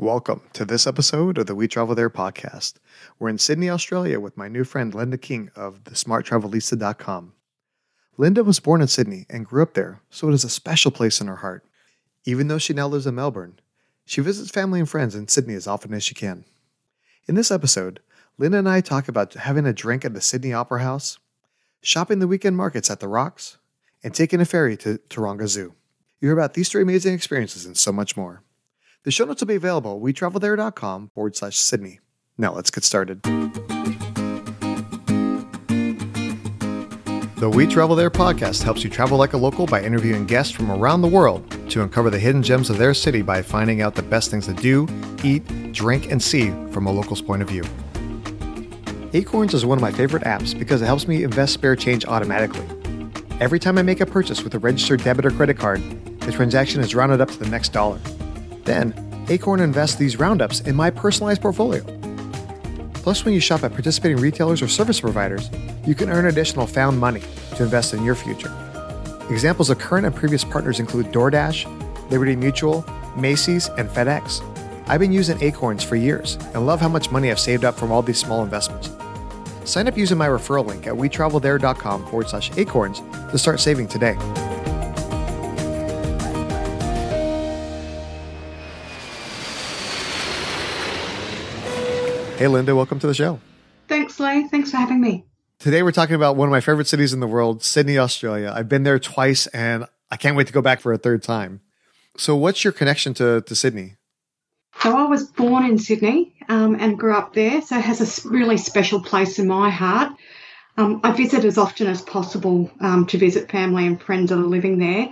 Welcome to this episode of the We Travel There podcast. We're in Sydney, Australia with my new friend Linda King of thesmarttravelista.com. Linda was born in Sydney and grew up there, so it is a special place in her heart. Even though she now lives in Melbourne, she visits family and friends in Sydney as often as she can. In this episode, Linda and I talk about having a drink at the Sydney Opera House, shopping the weekend markets at the Rocks, and taking a ferry to Taronga Zoo. You hear about these three amazing experiences and so much more. The show notes will be available at wetravelthere.com forward slash Sydney. Now let's get started. The We Travel There podcast helps you travel like a local by interviewing guests from around the world to uncover the hidden gems of their city by finding out the best things to do, eat, drink, and see from a local's point of view. Acorns is one of my favorite apps because it helps me invest spare change automatically. Every time I make a purchase with a registered debit or credit card, the transaction is rounded up to the next dollar. Then, Acorn invests these roundups in my personalized portfolio. Plus, when you shop at participating retailers or service providers, you can earn additional found money to invest in your future. Examples of current and previous partners include DoorDash, Liberty Mutual, Macy's, and FedEx. I've been using Acorns for years and love how much money I've saved up from all these small investments. Sign up using my referral link at wetravelthere.com forward slash acorns to start saving today. Hey, Linda, welcome to the show. Thanks, Lee. Thanks for having me. Today, we're talking about one of my favorite cities in the world, Sydney, Australia. I've been there twice and I can't wait to go back for a third time. So, what's your connection to, to Sydney? So, I was born in Sydney um, and grew up there, so it has a really special place in my heart. Um, I visit as often as possible um, to visit family and friends that are living there.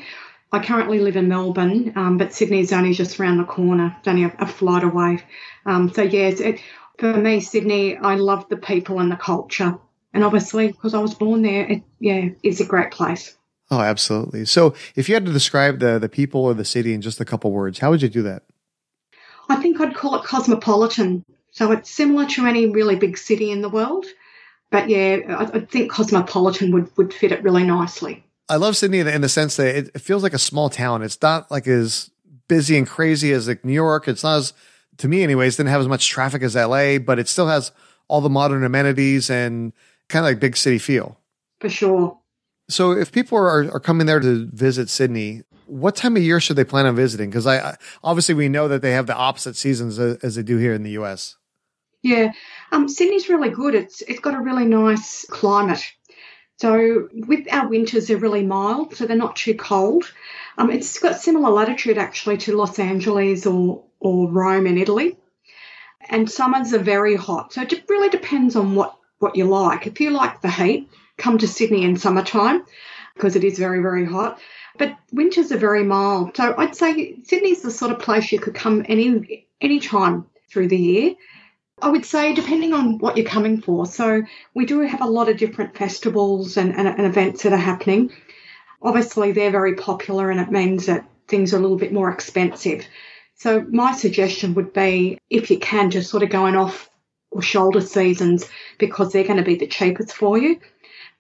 I currently live in Melbourne, um, but Sydney's only just around the corner, it's only a, a flight away. Um, so, yeah, it, for me, Sydney, I love the people and the culture. And obviously, because I was born there, it, yeah, it's a great place. Oh, absolutely. So, if you had to describe the the people or the city in just a couple words, how would you do that? I think I'd call it cosmopolitan. So it's similar to any really big city in the world, but yeah, I, I think cosmopolitan would would fit it really nicely. I love Sydney in the, in the sense that it, it feels like a small town. It's not like as busy and crazy as like New York. It's not as to me anyways, didn't have as much traffic as LA, but it still has all the modern amenities and kind of like big city feel. For sure. So if people are, are coming there to visit Sydney, what time of year should they plan on visiting? Because I, obviously we know that they have the opposite seasons as, as they do here in the US. Yeah, um, Sydney's really good. It's it's got a really nice climate. So with our winters, they're really mild, so they're not too cold. Um, it's got similar latitude actually to Los Angeles or or Rome in Italy. And summers are very hot. So it really depends on what, what you like. If you like the heat, come to Sydney in summertime because it is very, very hot. But winters are very mild. So I'd say Sydney's the sort of place you could come any any time through the year. I would say depending on what you're coming for. So we do have a lot of different festivals and, and, and events that are happening. Obviously they're very popular and it means that things are a little bit more expensive. So my suggestion would be if you can just sort of going off or shoulder seasons because they're going to be the cheapest for you.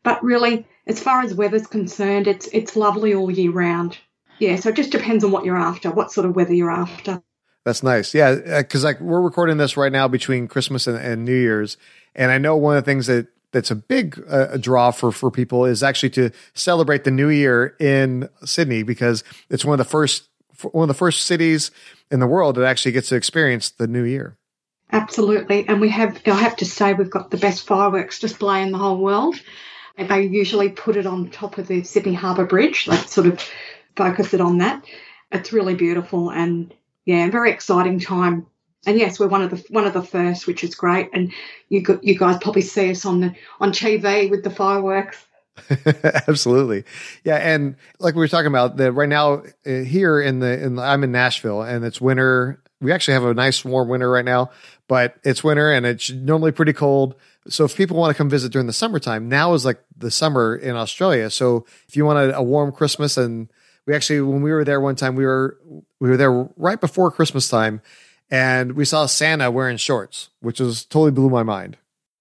But really, as far as weather's concerned, it's it's lovely all year round. Yeah, so it just depends on what you're after, what sort of weather you're after. That's nice. Yeah, because uh, like we're recording this right now between Christmas and, and, New Year's, and I know one of the things that that's a big uh, draw for for people is actually to celebrate the New Year in Sydney because it's one of the first one of the first cities in the world that actually gets to experience the new year. Absolutely. And we have, I have to say, we've got the best fireworks display in the whole world. And they usually put it on top of the Sydney Harbour Bridge, like sort of focus it on that. It's really beautiful and yeah, very exciting time. And yes, we're one of the one of the first, which is great. And you you guys probably see us on the on TV with the fireworks. Absolutely. Yeah. And like we were talking about that right now uh, here in the, in the, I'm in Nashville and it's winter. We actually have a nice warm winter right now, but it's winter and it's normally pretty cold. So if people want to come visit during the summertime, now is like the summer in Australia. So if you want a, a warm Christmas and we actually, when we were there one time, we were, we were there right before Christmas time and we saw Santa wearing shorts, which was totally blew my mind.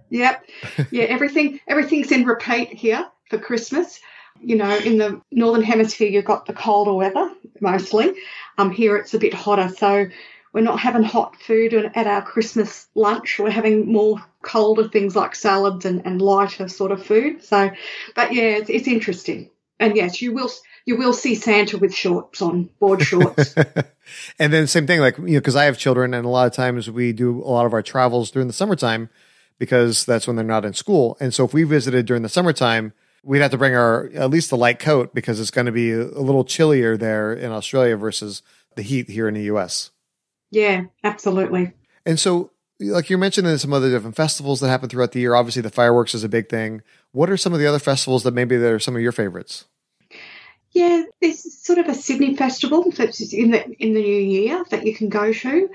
Yep. Yeah. Everything, everything's in repeat here for Christmas. You know, in the northern hemisphere, you've got the colder weather mostly. Um, here it's a bit hotter, so we're not having hot food at our Christmas lunch. We're having more colder things like salads and, and lighter sort of food. So, but yeah, it's, it's interesting. And yes, you will you will see Santa with shorts on, board shorts. and then same thing, like you know, because I have children, and a lot of times we do a lot of our travels during the summertime because that's when they're not in school. And so if we visited during the summertime, we'd have to bring our at least a light coat because it's going to be a little chillier there in Australia versus the heat here in the US. Yeah, absolutely. And so, like you mentioned, there's some other different festivals that happen throughout the year. Obviously, the fireworks is a big thing. What are some of the other festivals that maybe that are some of your favorites? Yeah, there's sort of a Sydney festival that's in the in the new year that you can go to.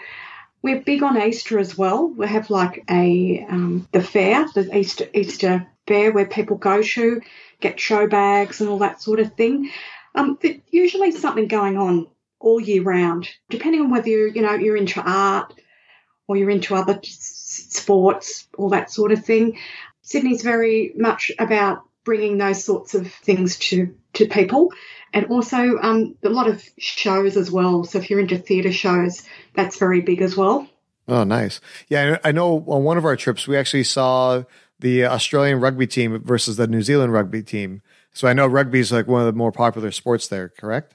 We're big on Easter as well. We have like a um, the fair, the Easter Easter fair where people go to get show bags and all that sort of thing. Um, usually something going on all year round, depending on whether you you know you're into art or you're into other sports, all that sort of thing. Sydney's very much about bringing those sorts of things to to people, and also um, a lot of shows as well. So if you're into theatre shows, that's very big as well. Oh, nice. Yeah, I know on one of our trips we actually saw the Australian rugby team versus the New Zealand rugby team. So I know rugby is like one of the more popular sports there, correct?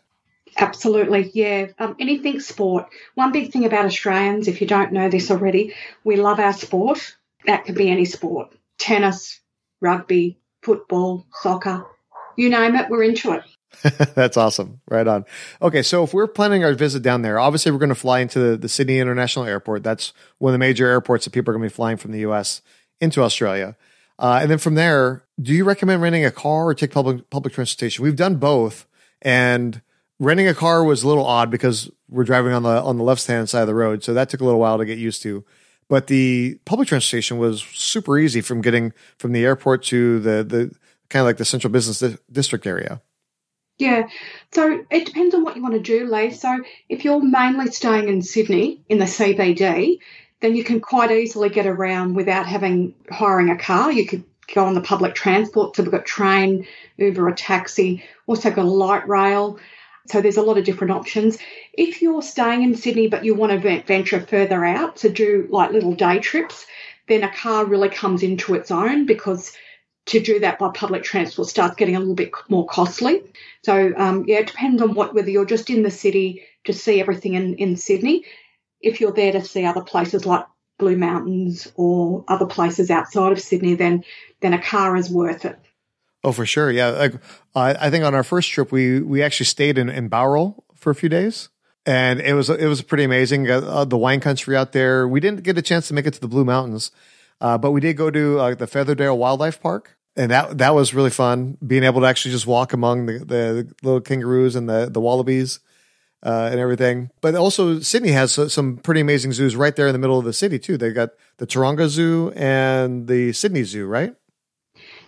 Absolutely, yeah. Um, anything sport. One big thing about Australians, if you don't know this already, we love our sport. That could be any sport tennis, rugby, football, soccer, you name it, we're into it. That's awesome. Right on. Okay, so if we're planning our visit down there, obviously we're going to fly into the, the Sydney International Airport. That's one of the major airports that people are going to be flying from the US into Australia. Uh, and then from there, do you recommend renting a car or take public public transportation? We've done both, and renting a car was a little odd because we're driving on the on the left hand side of the road, so that took a little while to get used to. But the public transportation was super easy from getting from the airport to the the kind of like the central business di- district area. Yeah, so it depends on what you want to do, Lee. So if you're mainly staying in Sydney in the CBD, then you can quite easily get around without having hiring a car. You could go on the public transport. So we've got train, Uber, a taxi. Also got a light rail. So there's a lot of different options. If you're staying in Sydney but you want to venture further out to do like little day trips, then a car really comes into its own because to do that by public transport starts getting a little bit more costly. So um, yeah, it depends on what whether you're just in the city to see everything in, in Sydney. If you're there to see other places like Blue Mountains or other places outside of Sydney, then then a car is worth it. Oh, for sure. Yeah. Like, uh, I think on our first trip, we, we actually stayed in, in Bowral for a few days and it was, it was pretty amazing. Uh, uh, the wine country out there. We didn't get a chance to make it to the Blue Mountains. Uh, but we did go to uh, the Featherdale Wildlife Park, and that that was really fun. Being able to actually just walk among the, the little kangaroos and the the wallabies uh, and everything. But also, Sydney has some pretty amazing zoos right there in the middle of the city too. They got the Taronga Zoo and the Sydney Zoo, right?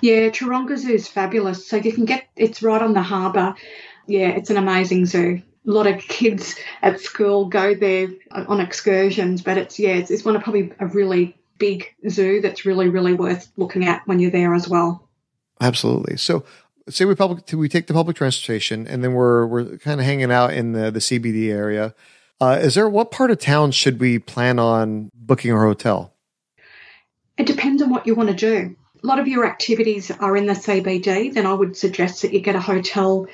Yeah, Taronga Zoo is fabulous. So you can get it's right on the harbour. Yeah, it's an amazing zoo. A lot of kids at school go there on excursions, but it's yeah, it's, it's one of probably a really big zoo that's really really worth looking at when you're there as well. Absolutely. So say we public we take the public transportation and then we're we're kind of hanging out in the the CBD area. Uh, is there what part of town should we plan on booking our hotel? It depends on what you want to do a lot of your activities are in the CBD, then I would suggest that you get a hotel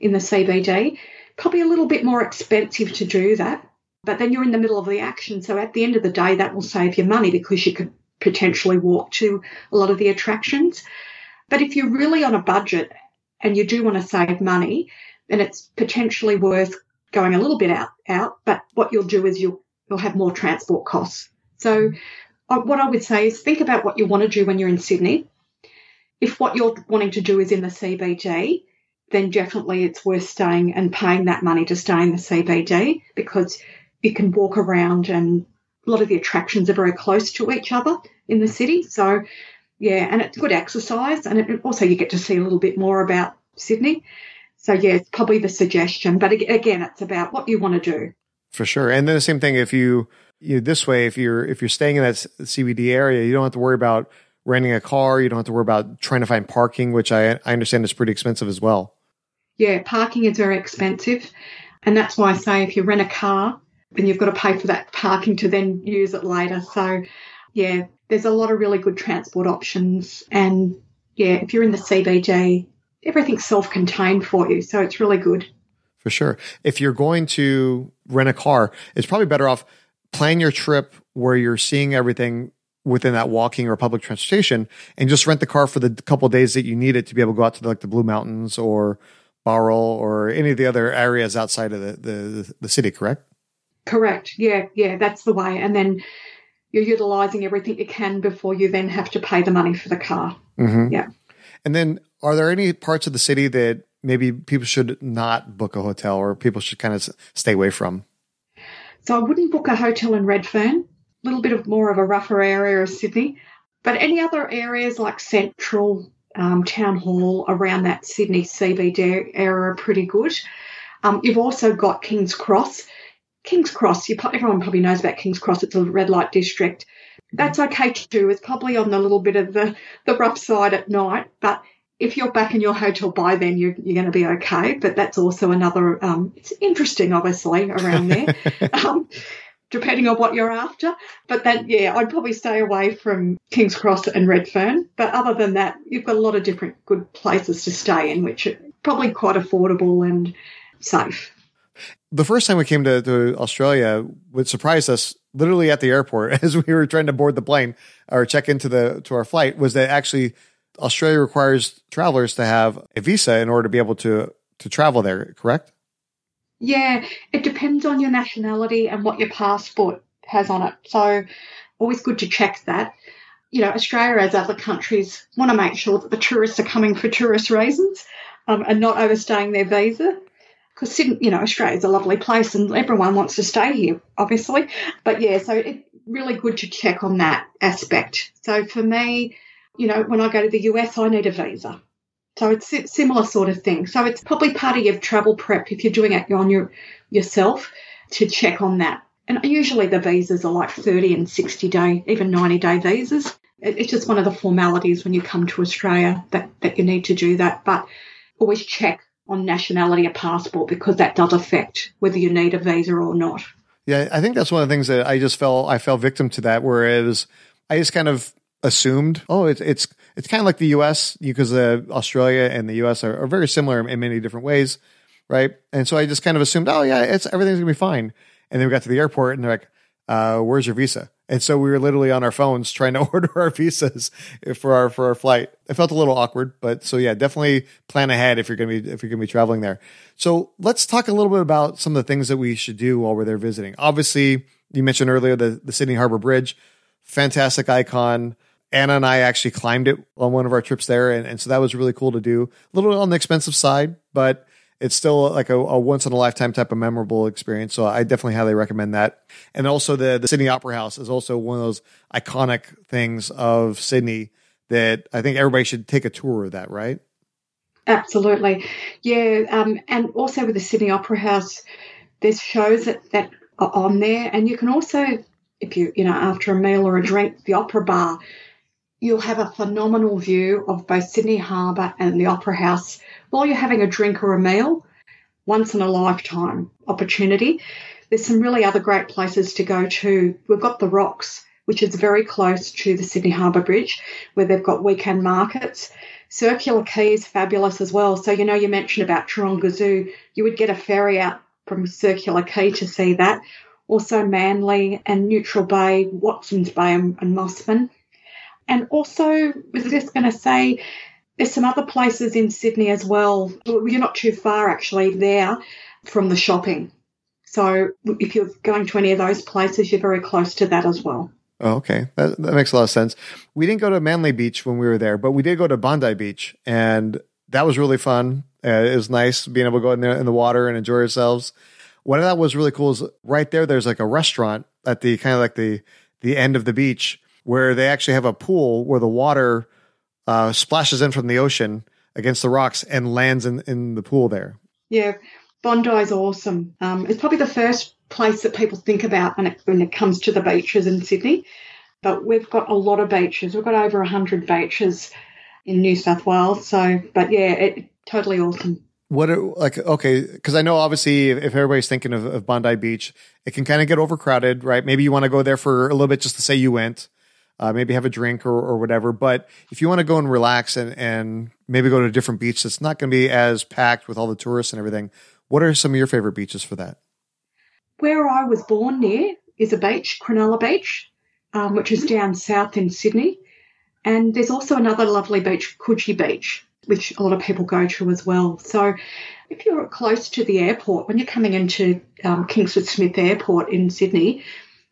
in the CBD. Probably a little bit more expensive to do that, but then you're in the middle of the action. So at the end of the day, that will save you money because you could potentially walk to a lot of the attractions. But if you're really on a budget and you do want to save money, then it's potentially worth going a little bit out out. But what you'll do is you'll you'll have more transport costs. So what I would say is think about what you want to do when you're in Sydney. If what you're wanting to do is in the CBD, then definitely it's worth staying and paying that money to stay in the CBD because you can walk around and a lot of the attractions are very close to each other in the city. So, yeah, and it's good exercise and it, also you get to see a little bit more about Sydney. So, yeah, it's probably the suggestion. But again, it's about what you want to do. For sure. And then the same thing if you you know, this way, if you're if you're staying in that CBD area, you don't have to worry about renting a car. You don't have to worry about trying to find parking, which I I understand is pretty expensive as well. Yeah, parking is very expensive, and that's why I say if you rent a car, then you've got to pay for that parking to then use it later. So, yeah, there's a lot of really good transport options. And yeah, if you're in the CBD, everything's self contained for you. So it's really good. For sure. If you're going to rent a car, it's probably better off plan your trip where you're seeing everything within that walking or public transportation and just rent the car for the couple days that you need it to be able to go out to the, like the Blue Mountains or Bowral or any of the other areas outside of the, the, the city, correct? Correct. Yeah, yeah, that's the way. And then you're utilizing everything you can before you then have to pay the money for the car. Mm-hmm. Yeah. And then are there any parts of the city that maybe people should not book a hotel or people should kind of stay away from? So I wouldn't book a hotel in Redfern, a little bit of more of a rougher area of Sydney. But any other areas like Central, um, Town Hall around that Sydney CBD area are pretty good. Um, you've also got King's Cross. King's Cross, you, everyone probably knows about King's Cross. It's a red light district. That's okay to do. It's probably on the little bit of the, the rough side at night, but if you're back in your hotel by then, you're, you're going to be okay. But that's also another, um, it's interesting, obviously, around there, um, depending on what you're after. But then, yeah, I'd probably stay away from King's Cross and Redfern. But other than that, you've got a lot of different good places to stay in, which are probably quite affordable and safe. The first time we came to, to Australia, what surprised us literally at the airport as we were trying to board the plane or check into the to our flight was that actually Australia requires travelers to have a visa in order to be able to to travel there, correct? Yeah, it depends on your nationality and what your passport has on it. So always good to check that. You know, Australia, as other countries, want to make sure that the tourists are coming for tourist reasons um, and not overstaying their visa. Because, you know, Australia is a lovely place and everyone wants to stay here, obviously. But yeah, so it's really good to check on that aspect. So for me, you know, when I go to the US, I need a visa. So it's a similar sort of thing. So it's probably part of your travel prep if you're doing it on your yourself to check on that. And usually the visas are like 30 and 60 day, even 90 day visas. It's just one of the formalities when you come to Australia that, that you need to do that. But always check on nationality of passport because that does affect whether you need a visa or not. Yeah, I think that's one of the things that I just fell I fell victim to that whereas I just kind of assumed, oh, it's it's it's kind of like the U.S. because uh, Australia and the U.S. Are, are, very similar in many different ways, right? And so I just kind of assumed, oh yeah, it's everything's gonna be fine. And then we got to the airport and they're like, uh, "Where's your visa?" And so we were literally on our phones trying to order our visas for our for our flight. It felt a little awkward, but so yeah, definitely plan ahead if you're gonna be if you're gonna be traveling there. So let's talk a little bit about some of the things that we should do while we're there visiting. Obviously, you mentioned earlier the the Sydney Harbor Bridge, fantastic icon. Anna and I actually climbed it on one of our trips there. And, and so that was really cool to do. A little on the expensive side, but it's still like a, a, once in a lifetime type of memorable experience. So I definitely highly recommend that. And also the, the Sydney Opera House is also one of those iconic things of Sydney that I think everybody should take a tour of that, right? Absolutely. Yeah. Um, and also with the Sydney Opera House, there's shows that, that are on there. And you can also, if you, you know, after a meal or a drink, the opera bar you'll have a phenomenal view of both Sydney Harbour and the Opera House while you're having a drink or a meal. Once in a lifetime opportunity. There's some really other great places to go to. We've got the Rocks, which is very close to the Sydney Harbour Bridge, where they've got weekend markets. Circular Quay is fabulous as well. So, you know, you mentioned about Taronga Zoo. You would get a ferry out from Circular Quay to see that. Also, Manly and Neutral Bay, Watson's Bay, and, and Mosman. And also, was just going to say, there's some other places in Sydney as well. You're not too far actually there from the shopping. So if you're going to any of those places, you're very close to that as well. Oh, okay. That, that makes a lot of sense. We didn't go to Manly Beach when we were there, but we did go to Bondi Beach, and that was really fun. Uh, it was nice being able to go in there in the water and enjoy ourselves. One of that was really cool is right there. There's like a restaurant at the kind of like the the end of the beach where they actually have a pool where the water uh, splashes in from the ocean against the rocks and lands in, in the pool there. Yeah, Bondi is awesome. Um, it's probably the first place that people think about when it, when it comes to the beaches in Sydney. But we've got a lot of beaches. We've got over 100 beaches in New South Wales. So, but yeah, it totally awesome. What are, like okay? Because I know obviously if, if everybody's thinking of, of Bondi Beach, it can kind of get overcrowded, right? Maybe you want to go there for a little bit just to say you went, uh, maybe have a drink or, or whatever. But if you want to go and relax and and maybe go to a different beach that's not going to be as packed with all the tourists and everything, what are some of your favorite beaches for that? Where I was born near is a beach, Cronulla Beach, um, which is down south in Sydney. And there's also another lovely beach, Coogee Beach, which a lot of people go to as well. So if you're close to the airport, when you're coming into um, Kingsford Smith Airport in Sydney,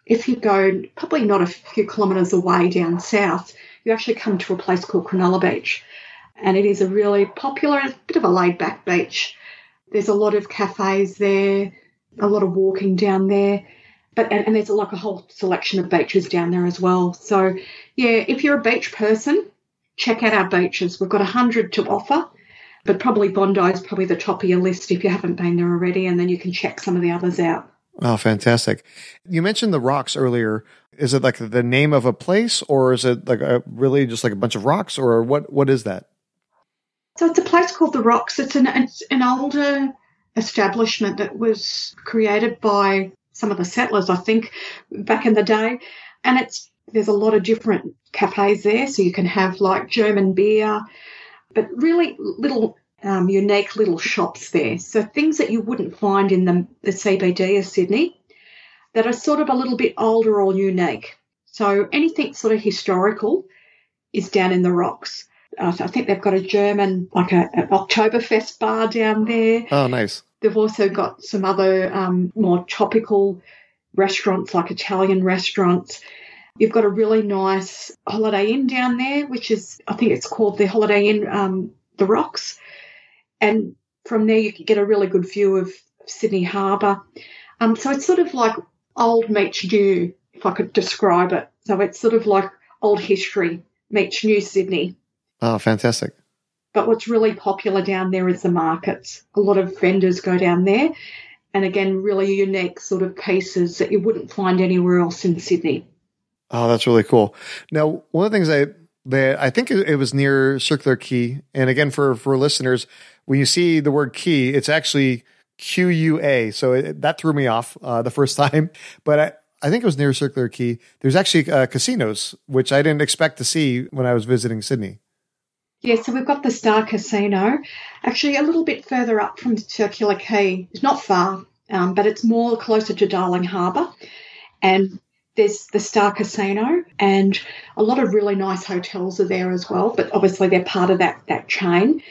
if you go probably not a few kilometres away down south, you actually come to a place called Cronulla Beach. And it is a really popular, bit of a laid back beach. There's a lot of cafes there, a lot of walking down there. But and, and there's like a whole selection of beaches down there as well. So yeah, if you're a beach person, check out our beaches. We've got a hundred to offer, but probably Bondi is probably the top of your list if you haven't been there already, and then you can check some of the others out. Oh, fantastic! You mentioned the rocks earlier. Is it like the name of a place, or is it like a, really just like a bunch of rocks, or what? What is that? So it's a place called the Rocks. It's an it's an older establishment that was created by some of the settlers, I think, back in the day, and it's there's a lot of different cafes there, so you can have like German beer, but really little um, unique little shops there. So things that you wouldn't find in the, the CBD of Sydney that are sort of a little bit older or unique. So anything sort of historical is down in the rocks. Uh, so I think they've got a German, like a, an Oktoberfest bar down there. Oh, nice. They've also got some other um, more tropical restaurants, like Italian restaurants. You've got a really nice Holiday Inn down there, which is, I think it's called the Holiday Inn um, The Rocks. And from there, you can get a really good view of Sydney Harbour. Um, so it's sort of like old meets new, if I could describe it. So it's sort of like old history meets new Sydney. Oh, fantastic. But what's really popular down there is the markets. A lot of vendors go down there. And again, really unique sort of pieces that you wouldn't find anywhere else in Sydney. Oh, that's really cool. Now, one of the things I that I think it was near Circular Quay, and again for for listeners, when you see the word key, it's actually Q U A. So it, that threw me off uh, the first time, but I, I think it was near Circular Quay. There's actually uh, casinos, which I didn't expect to see when I was visiting Sydney. Yeah, so we've got the Star Casino, actually a little bit further up from Circular Quay. It's not far, um, but it's more closer to Darling Harbour. And there's the Star Casino, and a lot of really nice hotels are there as well. But obviously, they're part of that that chain.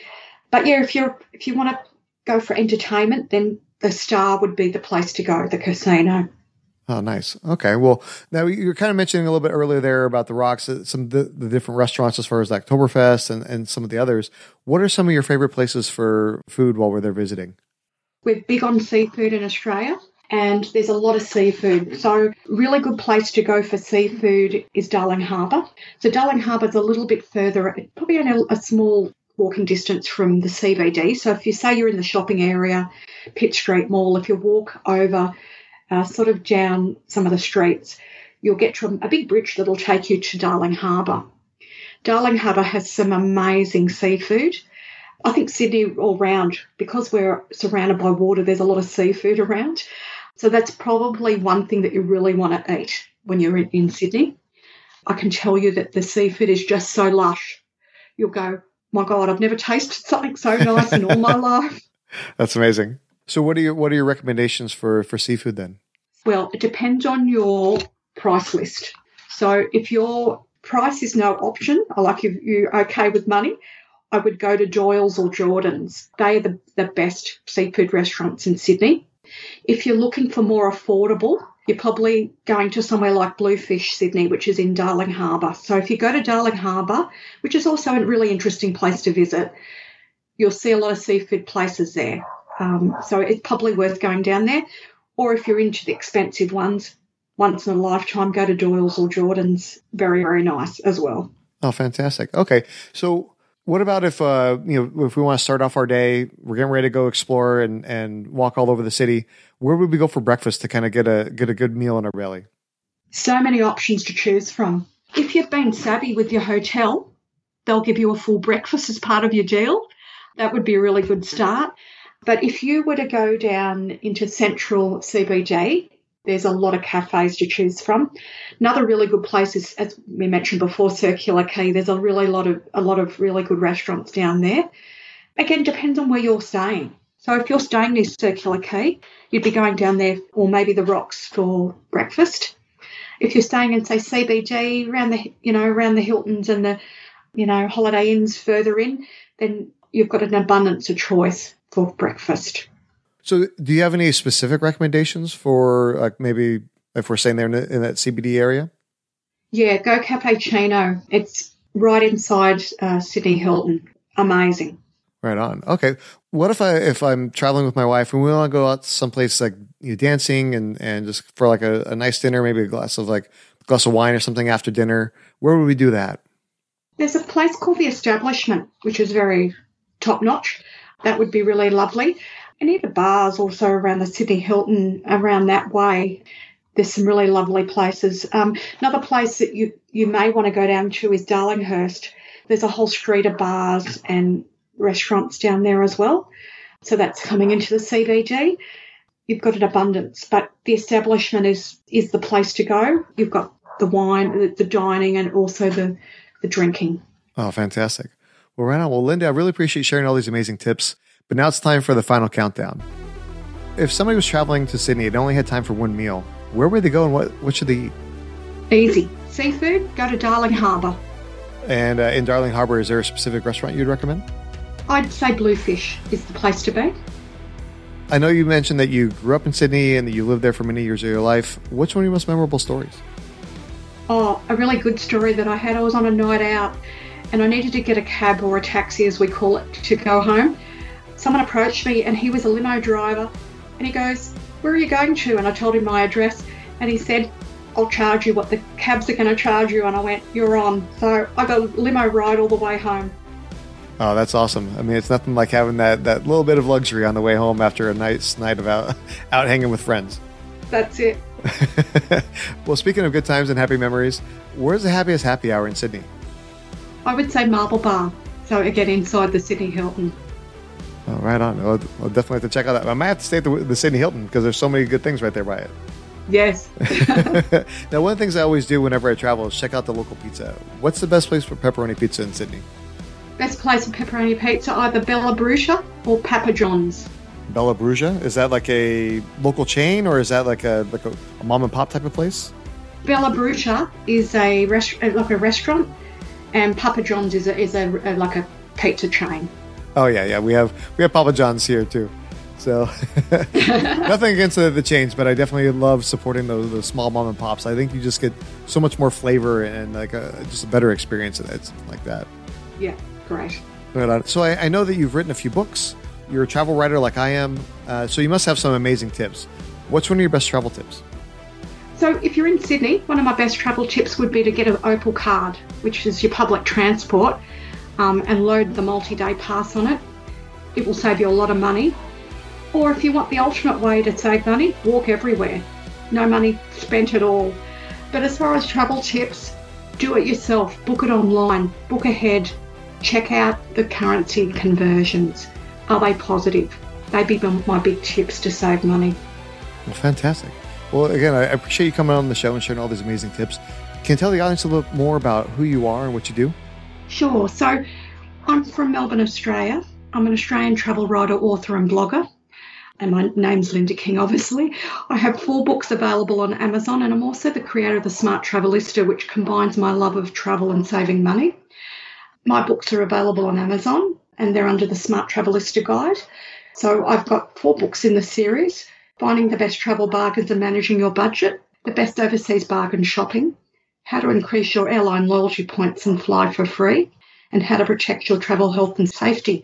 But yeah, if you're if you want to go for entertainment, then the Star would be the place to go. The casino. Oh, nice. Okay. Well, now you're kind of mentioning a little bit earlier there about the rocks, uh, some of the, the different restaurants as far as the Oktoberfest and, and some of the others. What are some of your favorite places for food while we're there visiting? We're big on seafood in Australia and there's a lot of seafood. So, really good place to go for seafood is Darling Harbour. So, Darling Harbour is a little bit further, probably only a small walking distance from the CBD. So, if you say you're in the shopping area, Pitt Street Mall, if you walk over uh, sort of down some of the streets, you'll get to a big bridge that'll take you to Darling Harbour. Darling Harbour has some amazing seafood. I think Sydney all round, because we're surrounded by water, there's a lot of seafood around. So that's probably one thing that you really want to eat when you're in, Sydney. I can tell you that the seafood is just so lush. You'll go, my God, I've never tasted something so nice in all my life. That's amazing. So what are your what are your recommendations for for seafood then? Well, it depends on your price list. So if your price is no option, I like if you're okay with money, I would go to Doyle's or Jordan's. They are the, the best seafood restaurants in Sydney. If you're looking for more affordable, you're probably going to somewhere like Bluefish Sydney, which is in Darling Harbour. So if you go to Darling Harbour, which is also a really interesting place to visit, you'll see a lot of seafood places there. Um, so it's probably worth going down there. Or if you're into the expensive ones, once in a lifetime, go to Doyle's or Jordan's. Very, very nice as well. Oh, fantastic. Okay. So what about if uh you know if we want to start off our day, we're getting ready to go explore and and walk all over the city. Where would we go for breakfast to kind of get a get a good meal in our belly? So many options to choose from. If you've been savvy with your hotel, they'll give you a full breakfast as part of your deal. That would be a really good start. But if you were to go down into central CBD, there's a lot of cafes to choose from. Another really good place is, as we mentioned before, Circular Quay. There's a really lot of a lot of really good restaurants down there. Again, depends on where you're staying. So if you're staying near Circular Quay, you'd be going down there, or maybe the Rocks for breakfast. If you're staying in say CBD around the you know around the Hiltons and the you know Holiday Inns further in, then you've got an abundance of choice for breakfast. So, do you have any specific recommendations for like maybe if we're staying there in, in that CBD area? Yeah, go Cafe Chino. It's right inside uh, Sydney Hilton. Amazing. Right on. Okay. What if I if I'm traveling with my wife and we want to go out to someplace like you know, dancing and and just for like a, a nice dinner, maybe a glass of like a glass of wine or something after dinner? Where would we do that? There's a place called the Establishment, which is very top notch. That would be really lovely any of the bars also around the Sydney Hilton, around that way. There's some really lovely places. Um, another place that you, you may want to go down to is Darlinghurst. There's a whole street of bars and restaurants down there as well. So that's coming into the CBD. You've got an abundance, but the establishment is is the place to go. You've got the wine, the, dining, and also the the drinking. Oh, fantastic! Well, on. Well, Linda, I really appreciate sharing all these amazing tips. But now it's time for the final countdown. If somebody was traveling to Sydney and only had time for one meal, where would they go and what, what should they eat? Easy. Seafood, go to Darling Harbour. And uh, in Darling Harbour, is there a specific restaurant you'd recommend? I'd say Bluefish is the place to be. I know you mentioned that you grew up in Sydney and that you lived there for many years of your life. Which one of your most memorable stories? Oh, a really good story that I had. I was on a night out and I needed to get a cab or a taxi, as we call it, to go home someone approached me and he was a limo driver and he goes, Where are you going to? And I told him my address and he said, I'll charge you what the cabs are going to charge you. And I went, You're on. So I got a limo ride all the way home. Oh, that's awesome. I mean, it's nothing like having that, that little bit of luxury on the way home after a nice night of out, out hanging with friends. That's it. well, speaking of good times and happy memories, where's the happiest happy hour in Sydney? I would say Marble Bar. So again, inside the Sydney Hilton. Oh, right on. I'll, I'll, definitely have to check out that. I might have to stay at the, the Sydney Hilton because there's so many good things right there by it. Yes. now, one of the things I always do whenever I travel is check out the local pizza. What's the best place for pepperoni pizza in Sydney? Best place for pepperoni pizza, either Bella Brucia or Papa John's. Bella Brucia is that like a local chain or is that like a like a, a mom and pop type of place? Bella Brucia is a rest, like a restaurant, and Papa John's is a, is a, a like a pizza chain. Oh yeah, yeah. We have we have Papa John's here too. So nothing against the, the chains, but I definitely love supporting those, those small mom and pops. I think you just get so much more flavor and like a, just a better experience of it, something like that. Yeah, great. But, uh, so I, I, know that you've written a few books. You're a travel writer like I am, uh, so you must have some amazing tips. What's one of your best travel tips? So if you're in Sydney, one of my best travel tips would be to get an Opal card, which is your public transport um, and load the multi day pass on it. It will save you a lot of money. Or if you want the alternate way to save money, walk everywhere. No money spent at all. But as far as travel tips, do it yourself. Book it online. Book ahead. Check out the currency conversions. Are they positive? They'd be my big tips to save money. Well, fantastic. Well, again, I appreciate you coming on the show and sharing all these amazing tips. Can you tell the audience a little more about who you are and what you do? Sure. So I'm from Melbourne, Australia. I'm an Australian travel writer, author, and blogger. And my name's Linda King, obviously. I have four books available on Amazon, and I'm also the creator of the Smart Travelista, which combines my love of travel and saving money. My books are available on Amazon, and they're under the Smart Travelista Guide. So I've got four books in the series Finding the Best Travel Bargains and Managing Your Budget, The Best Overseas Bargain Shopping, how to increase your airline loyalty points and fly for free, and how to protect your travel health and safety.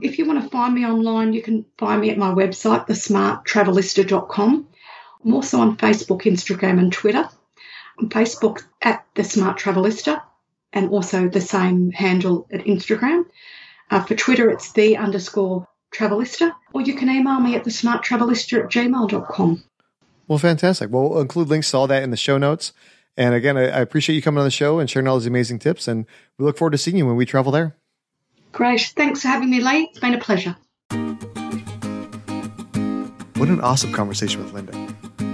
If you want to find me online, you can find me at my website, thesmarttravelista.com. I'm also on Facebook, Instagram, and Twitter. On Facebook at the Smart Travelista, and also the same handle at Instagram. Uh, for Twitter, it's the underscore travelista, or you can email me at the smarttravelista at gmail.com. Well, fantastic. Well, we'll include links to all that in the show notes. And again, I, I appreciate you coming on the show and sharing all these amazing tips. And we look forward to seeing you when we travel there. Great. Thanks for having me, Lee. It's been a pleasure. What an awesome conversation with Linda.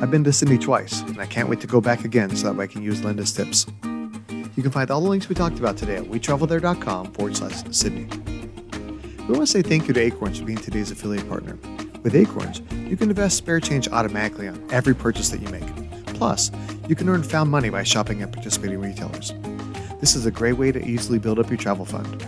I've been to Sydney twice, and I can't wait to go back again so that way I can use Linda's tips. You can find all the links we talked about today at wetravelthere.com forward slash Sydney. We want to say thank you to Acorns for being today's affiliate partner. With Acorns, you can invest spare change automatically on every purchase that you make. Plus, you can earn found money by shopping at participating retailers. This is a great way to easily build up your travel fund.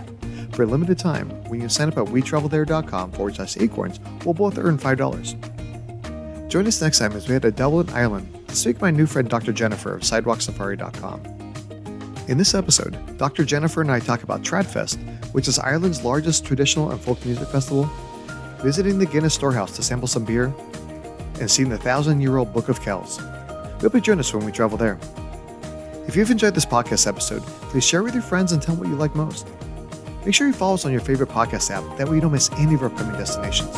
For a limited time, when you sign up at wetravelthere.com forward slash acorns, we'll both earn $5. Join us next time as we head to Dublin, Ireland to speak to my new friend Dr. Jennifer of SidewalkSafari.com. In this episode, Dr. Jennifer and I talk about Tradfest, which is Ireland's largest traditional and folk music festival, visiting the Guinness Storehouse to sample some beer, and seeing the thousand year old Book of Kells. We hope you join us when we travel there. If you've enjoyed this podcast episode, please share with your friends and tell them what you like most. Make sure you follow us on your favorite podcast app, that way you don't miss any of our upcoming destinations.